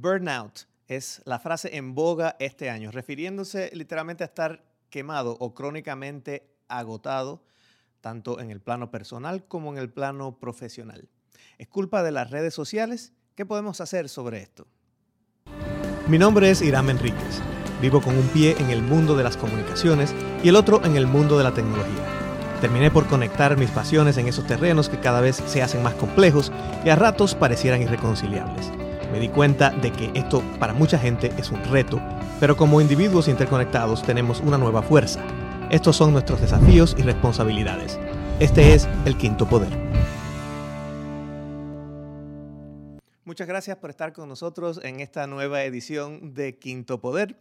Burnout es la frase en boga este año, refiriéndose literalmente a estar quemado o crónicamente agotado, tanto en el plano personal como en el plano profesional. ¿Es culpa de las redes sociales? ¿Qué podemos hacer sobre esto? Mi nombre es Irán Enríquez. Vivo con un pie en el mundo de las comunicaciones y el otro en el mundo de la tecnología. Terminé por conectar mis pasiones en esos terrenos que cada vez se hacen más complejos y a ratos parecieran irreconciliables. Me di cuenta de que esto para mucha gente es un reto, pero como individuos interconectados tenemos una nueva fuerza. Estos son nuestros desafíos y responsabilidades. Este es el quinto poder. Muchas gracias por estar con nosotros en esta nueva edición de Quinto Poder.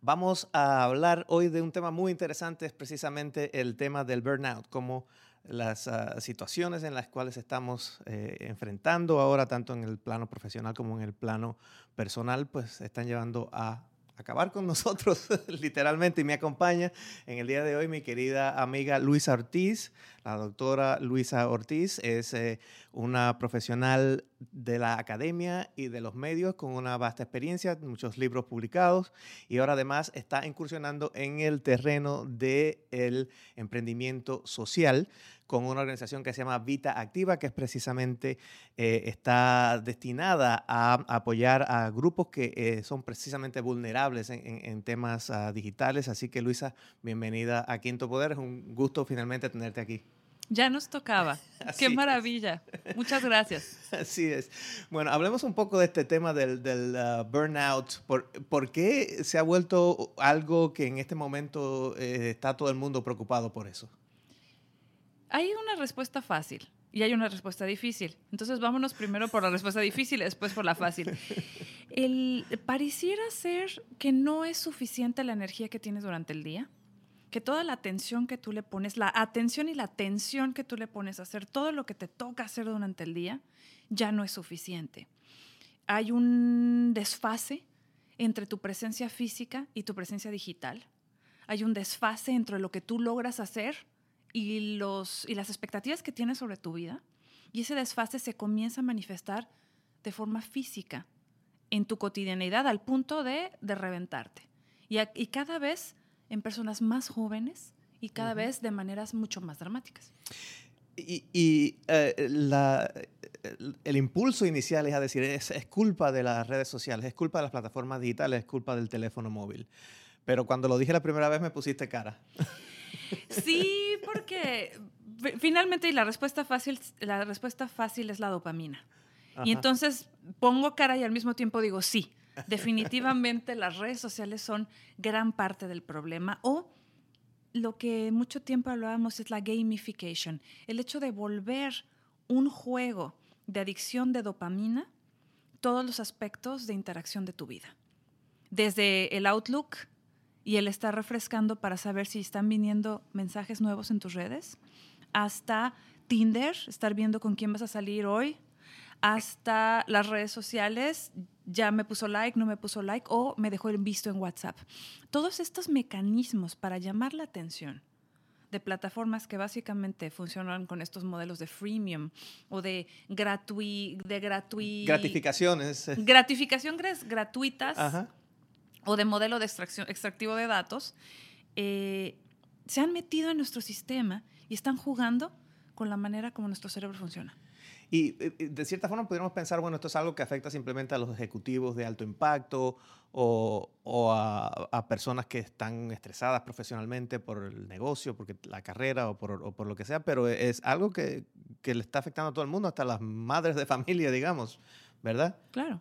Vamos a hablar hoy de un tema muy interesante, es precisamente el tema del burnout, como las ah, situaciones en las cuales estamos eh, enfrentando ahora, tanto en el plano profesional como en el plano personal, pues están llevando a acabar con nosotros, literalmente, y me acompaña en el día de hoy mi querida amiga Luisa Ortiz. La doctora Luisa Ortiz es eh, una profesional de la academia y de los medios con una vasta experiencia, muchos libros publicados, y ahora además está incursionando en el terreno del emprendimiento social con una organización que se llama Vita Activa, que es precisamente eh, está destinada a apoyar a grupos que eh, son precisamente vulnerables en, temas ah, digitales. Así que Luisa, bienvenida a Quinto Poder. Es un gusto finalmente tenerte aquí. Ya nos tocaba. Qué maravilla. Muchas gracias. Así es. Bueno, hablemos un poco de este tema del, ah, burnout. ¿Por, qué se ha vuelto algo que en este momento eh, está todo el mundo preocupado por eso? Hay una respuesta fácil y hay una respuesta difícil. Entonces vámonos primero por la respuesta difícil y después por la fácil. El, pareciera ser que no es suficiente la energía que tienes durante el día, que toda la atención que tú le pones, la atención y la atención que tú le pones a hacer todo lo que te toca hacer durante el día, ya no es suficiente. Hay un desfase entre tu presencia física y tu presencia digital. Hay un desfase entre lo que tú logras hacer y, los, y las expectativas que tienes sobre tu vida. Y ese desfase se comienza a manifestar de forma física en tu cotidianidad al punto de, de reventarte. Y, y, cada vez en personas más jóvenes y cada vez de maneras mucho más dramáticas. Y, y eh, la, el, impulso inicial es a decir, es, es, culpa de las redes sociales, es culpa de las plataformas digitales, es culpa del teléfono móvil. Pero cuando lo dije la primera vez me pusiste cara. Sí, porque finalmente y la respuesta fácil, la respuesta fácil es la dopamina. Y entonces pongo cara y al mismo tiempo digo sí. Definitivamente las redes sociales son gran parte del problema o lo que mucho tiempo hablábamos es la gamification, el hecho de volver un juego de adicción de dopamina todos los aspectos de interacción de tu vida. Desde el Outlook y el estar refrescando para saber si están viniendo mensajes nuevos en tus redes, hasta Tinder, estar viendo con quién vas a salir hoy, hasta las redes sociales, ya me puso like, no me puso like o me dejó el visto en WhatsApp. Todos estos mecanismos para llamar la atención de plataformas que básicamente funcionan con estos modelos de freemium o de gratuit de gratificaciones gratificación gratuitas Ajá o de modelo de extracción, extractivo de datos, eh, se han metido en nuestro sistema y están jugando con la manera como nuestro cerebro funciona. Y de cierta forma podríamos pensar, bueno, esto es algo que afecta simplemente a los ejecutivos de alto impacto o, o a, a, personas que están estresadas profesionalmente por el negocio, porque la carrera o por, o por lo que sea, pero es algo que, que, le está afectando a todo el mundo, hasta las madres de familia, digamos, ¿verdad? Claro.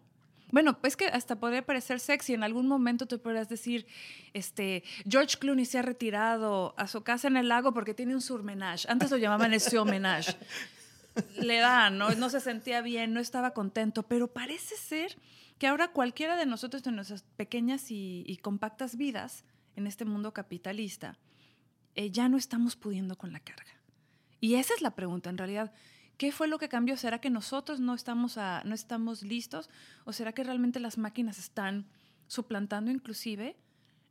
Bueno, pues que hasta podría parecer sexy. En algún momento tú podrías decir, este, George Clooney se ha retirado a su casa en el lago porque tiene un surmenage. Antes lo llamaban el surmenage. Le da, ¿no? No se sentía bien, no estaba contento, pero parece ser que ahora cualquiera de nosotros en nuestras pequeñas y, compactas vidas en este mundo capitalista, eh, ya no estamos pudiendo con la carga. Y esa es la pregunta, en realidad. ¿Qué fue lo que cambió? ¿Será que nosotros no estamos, no estamos listos? ¿O será que realmente las máquinas están suplantando inclusive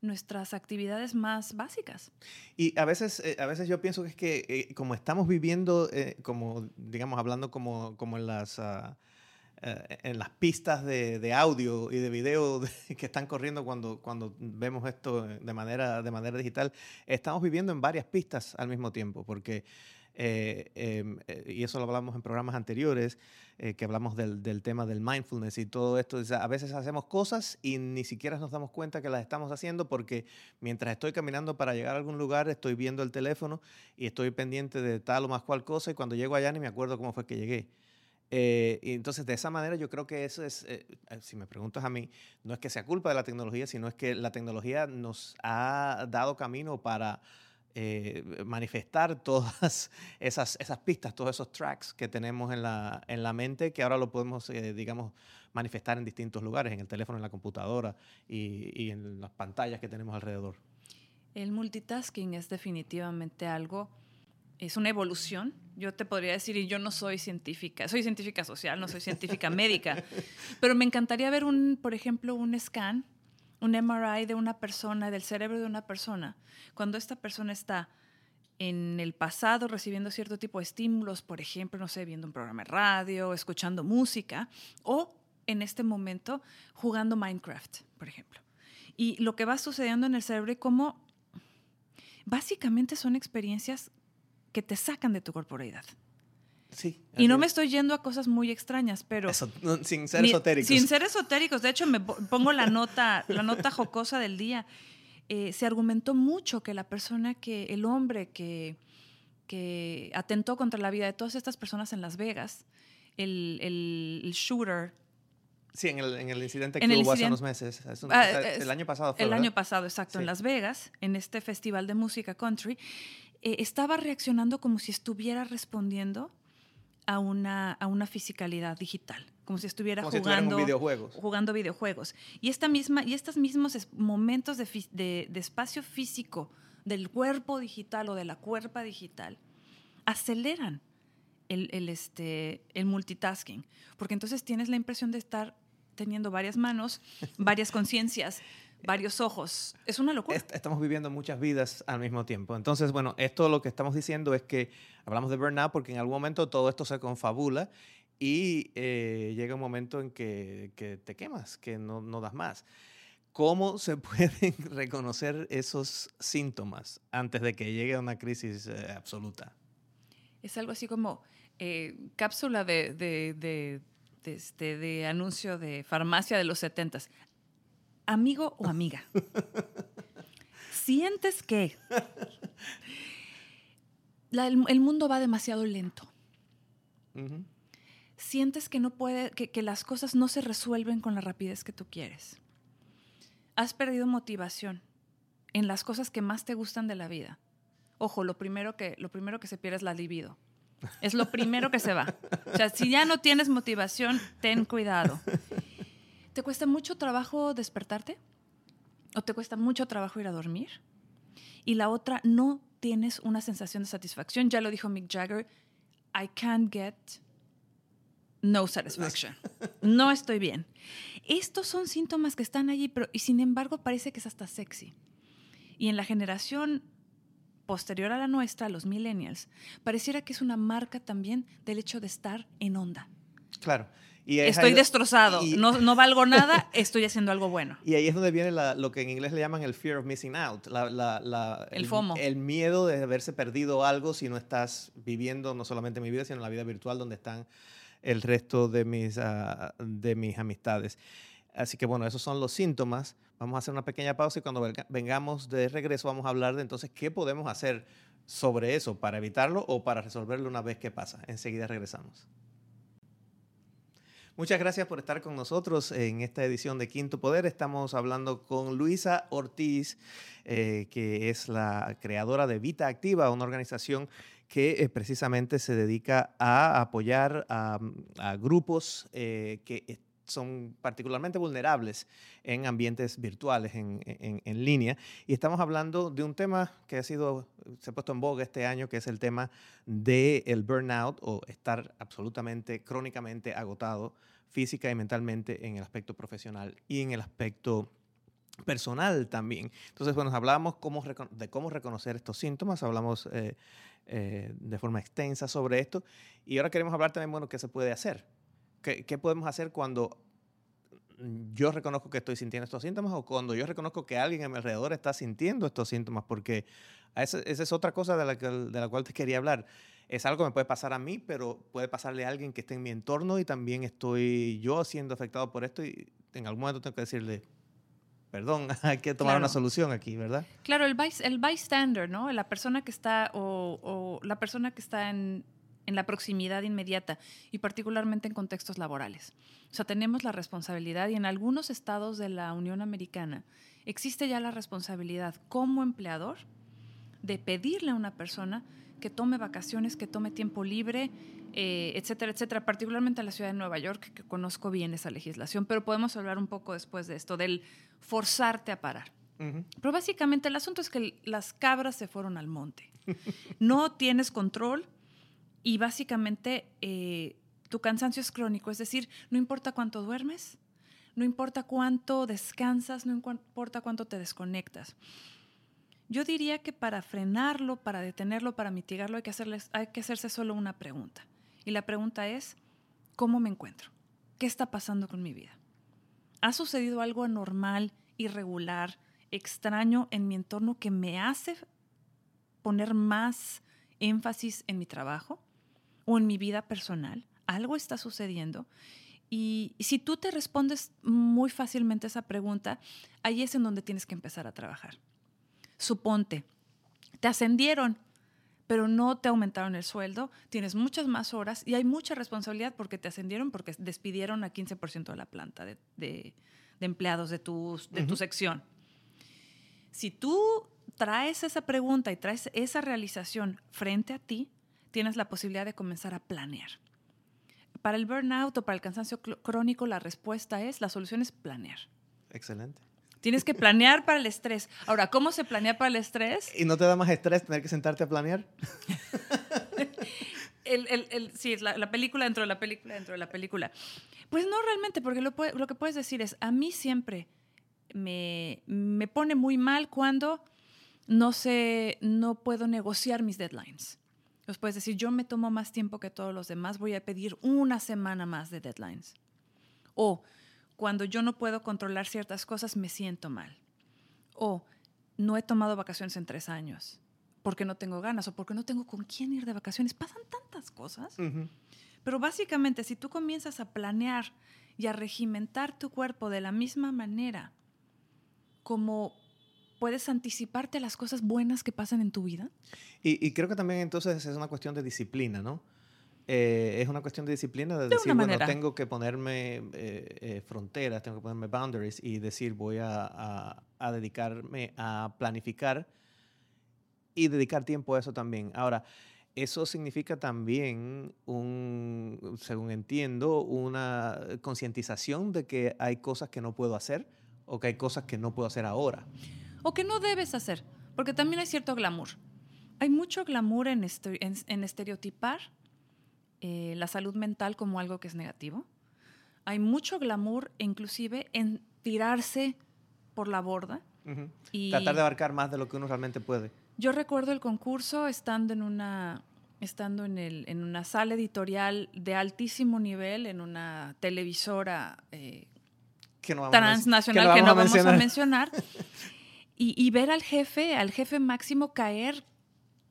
nuestras actividades más básicas? Y a veces, eh, a veces yo pienso que es que eh, como estamos viviendo, eh, como digamos, hablando como, como en las... Ah, en las pistas de, audio y de video que están corriendo cuando, cuando vemos esto de manera, de manera digital, estamos viviendo en varias pistas al mismo tiempo, porque, eh, em, eh, y eso lo hablamos en programas anteriores, que hablamos del, del, tema del mindfulness y todo esto, a veces hacemos cosas y ni siquiera nos damos cuenta que las estamos haciendo porque mientras estoy caminando para llegar a algún lugar, estoy viendo el teléfono y estoy pendiente de tal o más cual cosa y cuando llego allá ni me acuerdo cómo fue que llegué. Eh, y entonces, de esa manera, yo creo que eso es, eh, eh, si me preguntas a mí, no es que sea culpa de la tecnología, sino es que la tecnología nos ha dado camino para manifestar todas esas, esas pistas, todos esos tracks que tenemos en la, en la mente, que ahora lo podemos, digamos, manifestar en distintos lugares, en el teléfono, en la computadora y, y en las pantallas que tenemos alrededor. El multitasking es definitivamente algo es una evolución. Yo te podría decir, y yo no soy científica, soy científica social, no soy científica médica, pero me encantaría ver un, por ejemplo, un scan, un MRI de una persona, del cerebro de una persona, cuando esta persona está en el pasado recibiendo cierto tipo de estímulos, por ejemplo, no sé, viendo un programa de radio, escuchando música, o en este momento jugando Minecraft, por ejemplo. Y lo que va sucediendo en el cerebro y cómo básicamente son experiencias que te sacan de tu corporeidad. Sí. Y no me estoy yendo a cosas muy extrañas, pero... sin ser esotéricos. Sin ser esotéricos. De hecho, me pongo la nota, la nota jocosa del día. Eh, se argumentó mucho que la persona que, el hombre que, que atentó contra la vida de todas estas personas en Las Vegas, el, el, shooter... Sí, en el, en el incidente que hubo hace unos meses. Ah, el año pasado fue, El año pasado, exacto, en Las Vegas, en este festival de música country. Eh, estaba reaccionando como si estuviera respondiendo a una, a una fisicalidad digital, como si estuviera jugando, videojuegos. jugando videojuegos. Y, esta misma, y estos mismos momentos de, de, espacio físico del cuerpo digital o de la cuerpa digital aceleran el, el, este, el multitasking, porque entonces tienes la impresión de estar teniendo varias manos, varias conciencias, varios ojos. Es una locura. estamos viviendo muchas vidas al mismo tiempo. Entonces, bueno, esto lo que estamos diciendo es que hablamos de burnout porque en algún momento todo esto se confabula y eh, llega un momento en que, te quemas, que no, no, das más. ¿Cómo se pueden reconocer esos síntomas antes de que llegue a una crisis eh, absoluta? Es algo así como eh, cápsula de, de, de, este, de, anuncio de farmacia de los 70 amigo o amiga, sientes que el, mundo va demasiado lento. Sientes que no puede, que, las cosas no se resuelven con la rapidez que tú quieres. Has perdido motivación en las cosas que más te gustan de la vida. Ojo, lo primero que, lo primero que se pierde es la libido. Es lo primero que se va. O sea, si ya no tienes motivación, ten cuidado. ¿Te cuesta mucho trabajo despertarte? ¿O te cuesta mucho trabajo ir a dormir? Y la otra, no tienes una sensación de satisfacción. Ya lo dijo Mick Jagger, I can't get no satisfaction. No estoy bien. Estos son síntomas que están allí, pero y sin embargo parece que es hasta sexy. Y en la generación posterior a la nuestra, los millennials, pareciera que es una marca también del hecho de estar en onda. Claro estoy destrozado, no, no, valgo nada, estoy haciendo algo bueno. Y ahí es donde viene lo que en inglés le llaman el fear of missing out, el, FOMO. El miedo de haberse perdido algo si no estás viviendo no solamente mi vida, sino la vida virtual donde están el resto de mis, ah, de mis amistades. Así que bueno, esos son los síntomas. Vamos a hacer una pequeña pausa y cuando vengamos de regreso vamos a hablar de entonces qué podemos hacer sobre eso para evitarlo o para resolverlo una vez que pasa. Enseguida regresamos. Muchas gracias por estar con nosotros en esta edición de Quinto Poder. Estamos hablando con Luisa Ortiz, eh, que es la creadora de Vita Activa, una organización que eh, precisamente se dedica a apoyar a, grupos eh, que son particularmente vulnerables en ambientes virtuales, en, en, línea. Y estamos hablando de un tema que ha sido, se ha puesto en boga este año, que es el tema del burnout o estar absolutamente, crónicamente agotado física y mentalmente en el aspecto profesional y en el aspecto personal también. Entonces, bueno, hablamos cómo, de cómo reconocer estos síntomas, hablamos eh, eh, de forma extensa sobre esto y ahora queremos hablar también, bueno, qué se puede hacer ¿Qué, ¿Qué podemos hacer cuando yo reconozco que estoy sintiendo estos síntomas o cuando yo reconozco que alguien a mi alrededor está sintiendo estos síntomas? Porque esa, esa es otra cosa de la, que, de la cual te quería hablar. Es algo que me puede pasar a mí, pero puede pasarle a alguien que esté en mi entorno y también estoy yo siendo afectado por esto y en algún momento tengo que decirle, perdón, hay que tomar una solución aquí, ¿verdad? Claro, el, el bystander, ¿no? La persona que está o, o la persona que está en, en la proximidad inmediata y particularmente en contextos laborales. O sea, tenemos la responsabilidad y en algunos estados de la Unión Americana existe ya la responsabilidad como empleador de pedirle a una persona que tome vacaciones, que tome tiempo libre, eh, etcétera, etcétera, particularmente en la ciudad de Nueva York, que conozco bien esa legislación, pero podemos hablar un poco después de esto, del forzarte a parar. Pero básicamente el asunto es que las cabras se fueron al monte. No tienes control y básicamente eh, tu cansancio es crónico, es decir, no importa cuánto duermes, no importa cuánto descansas, no importa cuánto te desconectas. Yo diría que para frenarlo, para detenerlo, para mitigarlo, hay que, hacerles, hay que hacerse solo una pregunta. Y la pregunta es, ¿cómo me encuentro? ¿Qué está pasando con mi vida? ¿Ha sucedido algo anormal, irregular, extraño en mi entorno que me hace poner más énfasis en mi trabajo o en mi vida personal? ¿Algo está sucediendo? Y si tú te respondes muy fácilmente esa pregunta, ahí es en donde tienes que empezar a trabajar. Suponte, te ascendieron, pero no te aumentaron el sueldo, tienes muchas más horas y hay mucha responsabilidad porque te ascendieron, porque despidieron a 15% de la planta de, empleados de, tu, de tu sección. Si tú traes esa pregunta y traes esa realización frente a ti, tienes la posibilidad de comenzar a planear. Para el burnout o para el cansancio crónico, la respuesta es, la solución es planear. Excelente. Tienes que planear para el estrés. Ahora, ¿cómo se planea para el estrés? ¿Y no te da más estrés tener que sentarte a planear? el, el, sí, es la, película dentro de la película dentro de la película. Pues no realmente, porque lo, lo que puedes decir es, a mí siempre me, me pone muy mal cuando no sé, no puedo negociar mis deadlines. Entonces puedes decir, yo me tomo más tiempo que todos los demás, voy a pedir una semana más de deadlines. O cuando yo no puedo controlar ciertas cosas, me siento mal. O no he tomado vacaciones en tres años porque no tengo ganas o porque no tengo con quién ir de vacaciones. Pasan tantas cosas. Pero básicamente, si tú comienzas a planear y a regimentar tu cuerpo de la misma manera como puedes anticiparte a las cosas buenas que pasan en tu vida. y, creo que también entonces es una cuestión de disciplina, ¿no? Eh, es una cuestión de disciplina, de, decir, bueno, tengo que ponerme eh, eh, fronteras, tengo que ponerme boundaries y decir, voy a, a, dedicarme a planificar y dedicar tiempo a eso también. Ahora, eso significa también, un, según entiendo, una concientización de que hay cosas que no puedo hacer o que hay cosas que no puedo hacer ahora. O que no debes hacer, porque también hay cierto glamour. Hay mucho glamour en, en estereotipar eh, la salud mental como algo que es negativo. Hay mucho glamour, inclusive, en tirarse por la borda. y Tratar de abarcar más de lo que uno realmente puede. Yo recuerdo el concurso estando en una, estando en, el, en una sala editorial de altísimo nivel, en una televisora eh, transnacional que no vamos, a, mencionar, y, y, ver al jefe, al jefe máximo caer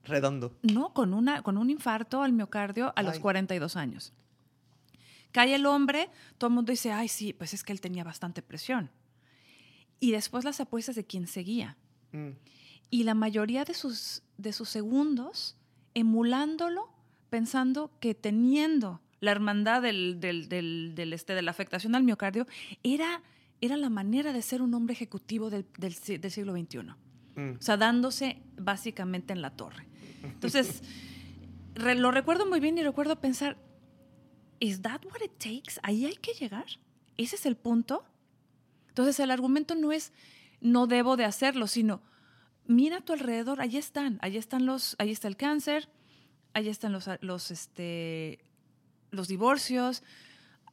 Redondo. No, con, una, con un infarto al miocardio a los 42 años. Cae el hombre, todo el mundo dice, ay, sí, pues es que él tenía bastante presión. Y después las apuestas de quien seguía. Mm. Y la mayoría de sus, de sus segundos emulándolo, pensando que teniendo la hermandad del, del, este, de la afectación al miocardio, era, era la manera de ser un hombre ejecutivo del, siglo XXI. Mm. O sea, dándose básicamente en la torre. Entonces, lo recuerdo muy bien y recuerdo pensar, ¿is that what it takes? ¿Ahí hay que llegar? ¿Ese es el punto? Entonces, el argumento no es no debo de hacerlo, sino mira a tu alrededor, ahí están, ahí están los, ahí está el cáncer, ahí están los, los, este, los divorcios,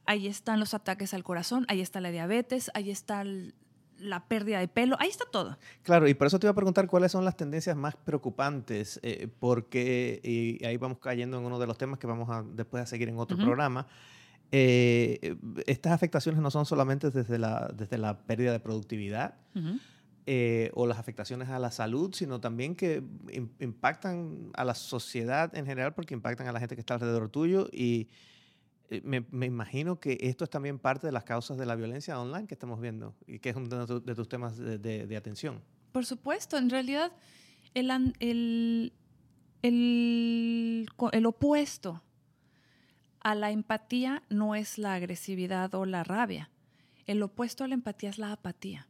ahí están los ataques al corazón, ahí está la diabetes, ahí está el, la pérdida de pelo, ahí está todo. Claro, y por eso te iba a preguntar cuáles son las tendencias más preocupantes, eh, porque y ahí vamos cayendo en uno de los temas que vamos a después a seguir en otro programa. eh, estas afectaciones no son solamente desde la, desde la pérdida de productividad eh, o las afectaciones a la salud, sino también que impactan a la sociedad en general porque impactan a la gente que está alrededor tuyo y eh, me, imagino que esto es también parte de las causas de la violencia online que estamos viendo y que es uno de, tus temas de, de, atención. Por supuesto, en realidad el, el, el, el opuesto a la empatía no es la agresividad o la rabia. El opuesto a la empatía es la apatía.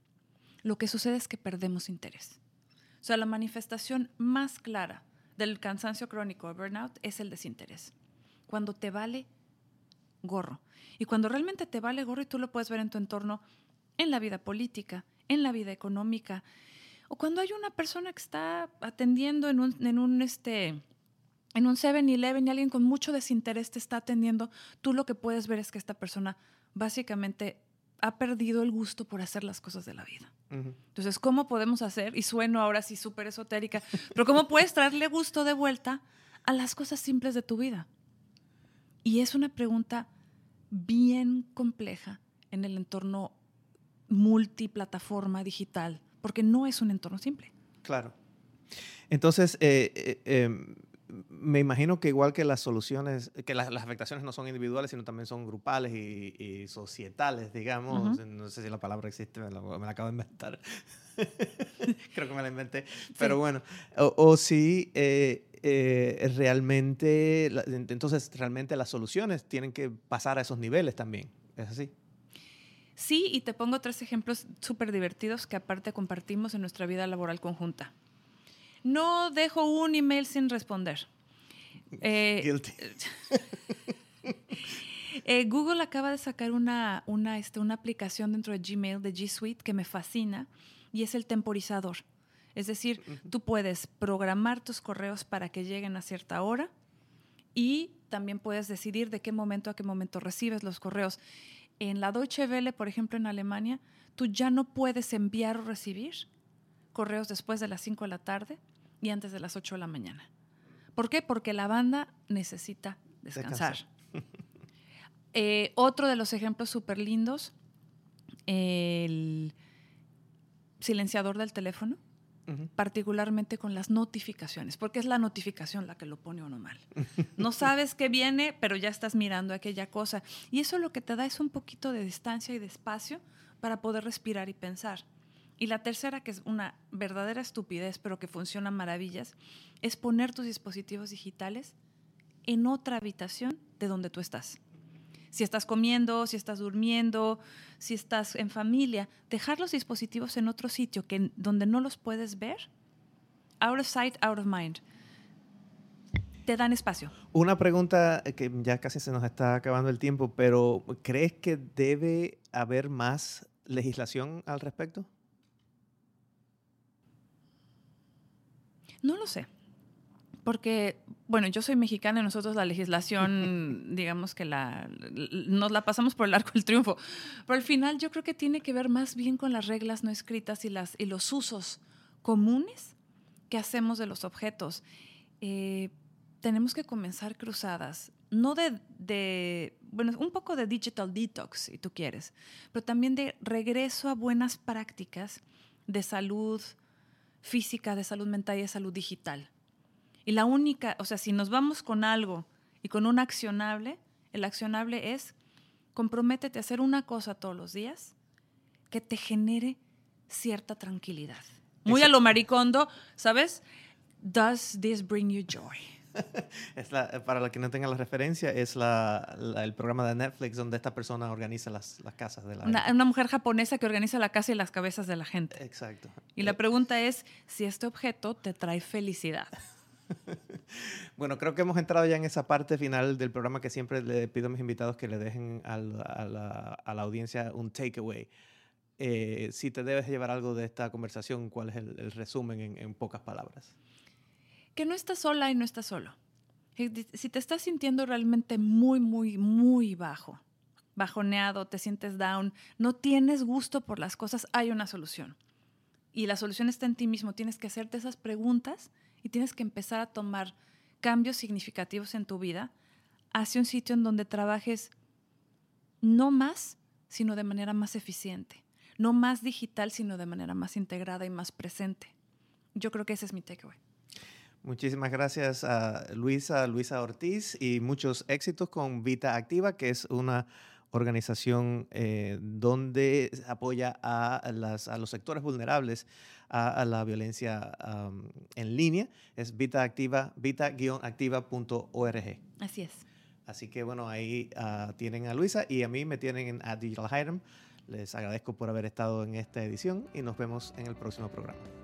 Lo que sucede es que perdemos interés. O sea, la manifestación más clara del cansancio crónico o burnout es el desinterés. Cuando te vale gorro. Y cuando realmente te vale gorro y tú lo puedes ver en tu entorno, en la vida política, en la vida económica, o cuando hay una persona que está atendiendo en un, en un este, en un 7-Eleven y alguien con mucho desinterés te está atendiendo, tú lo que puedes ver es que esta persona básicamente ha perdido el gusto por hacer las cosas de la vida. Entonces, ¿cómo podemos hacer? Y sueno ahora sí súper esotérica, pero ¿cómo puedes traerle gusto de vuelta a las cosas simples de tu vida? Y es una pregunta bien compleja en el entorno multiplataforma digital, porque no es un entorno simple. Claro. Entonces, eh, eh, em, me imagino que igual que las soluciones, que las, afectaciones no son individuales, sino también son grupales y, societales, digamos. No sé si la palabra existe, me la, acabo de inventar. Creo que me la inventé. Pero bueno, o, si eh, realmente, entonces realmente las soluciones tienen que pasar a esos niveles también. ¿Es así? Sí, y te pongo tres ejemplos súper divertidos que aparte compartimos en nuestra vida laboral conjunta no dejo un email sin responder. Eh, eh, Google acaba de sacar una, una, este, una aplicación dentro de Gmail, de G Suite, que me fascina, y es el temporizador. Es decir, tú puedes programar tus correos para que lleguen a cierta hora y también puedes decidir de qué momento a qué momento recibes los correos. En la Deutsche Welle, por ejemplo, en Alemania, tú ya no puedes enviar o recibir correos después de las 5 de la tarde y antes de las 8 de la mañana. ¿Por qué? Porque la banda necesita descansar. Eh, otro de los ejemplos súper lindos, el silenciador del teléfono, particularmente con las notificaciones, porque es la notificación la que lo pone uno mal. No sabes qué viene, pero ya estás mirando aquella cosa. Y eso lo que te da es un poquito de distancia y de espacio para poder respirar y pensar. Y la tercera, que es una verdadera estupidez, pero que funciona maravillas, es poner tus dispositivos digitales en otra habitación de donde tú estás. Si estás comiendo, si estás durmiendo, si estás en familia, dejar los dispositivos en otro sitio que, donde no los puedes ver, out of sight, out of mind. Te dan espacio. Una pregunta que ya casi se nos está acabando el tiempo, pero ¿crees que debe haber más legislación al respecto? No lo sé. Porque, bueno, yo soy mexicana y nosotros la legislación, digamos que la, nos la pasamos por el arco del triunfo. Pero al final yo creo que tiene que ver más bien con las reglas no escritas y, las, y los usos comunes que hacemos de los objetos. Eh, tenemos que comenzar cruzadas, no de, de, bueno, un poco de digital detox, si tú quieres, pero también de regreso a buenas prácticas de salud, física, de salud mental y de salud digital. Y la única, o sea, si nos vamos con algo y con un accionable, el accionable es comprométete a hacer una cosa todos los días que te genere cierta tranquilidad. Muy a lo maricondo, ¿sabes? Does this bring you joy? es para los que no tengan la referencia, es la, el programa de Netflix donde esta persona organiza las, las casas de la una, una, mujer japonesa que organiza la casa y las cabezas de la gente. Exacto. Y la pregunta es si este objeto te trae felicidad. bueno, creo que hemos entrado ya en esa parte final del programa que siempre le pido a mis invitados que le dejen a, la, audiencia un takeaway. Eh, si te debes llevar algo de esta conversación, ¿cuál es el, resumen en, en pocas palabras? que no estás sola y no estás solo. Si te estás sintiendo realmente muy, muy, muy bajo, bajoneado, te sientes down, no tienes gusto por las cosas, hay una solución. Y la solución está en ti mismo. Tienes que hacerte esas preguntas y tienes que empezar a tomar cambios significativos en tu vida hacia un sitio en donde trabajes no más, sino de manera más eficiente. No más digital, sino de manera más integrada y más presente. Yo creo que ese es mi takeaway. Muchísimas gracias a Luisa, Luisa Ortiz y muchos éxitos con Vita Activa, que es una organización eh, donde apoya a, las, a, los sectores vulnerables a, la violencia en línea. Es Vita Activa, vita-activa.org. Así es. Así que bueno, ahí ah, tienen a Luisa y a mí me tienen en Digital Hiram. Les agradezco por haber estado en esta edición y nos vemos en el próximo programa.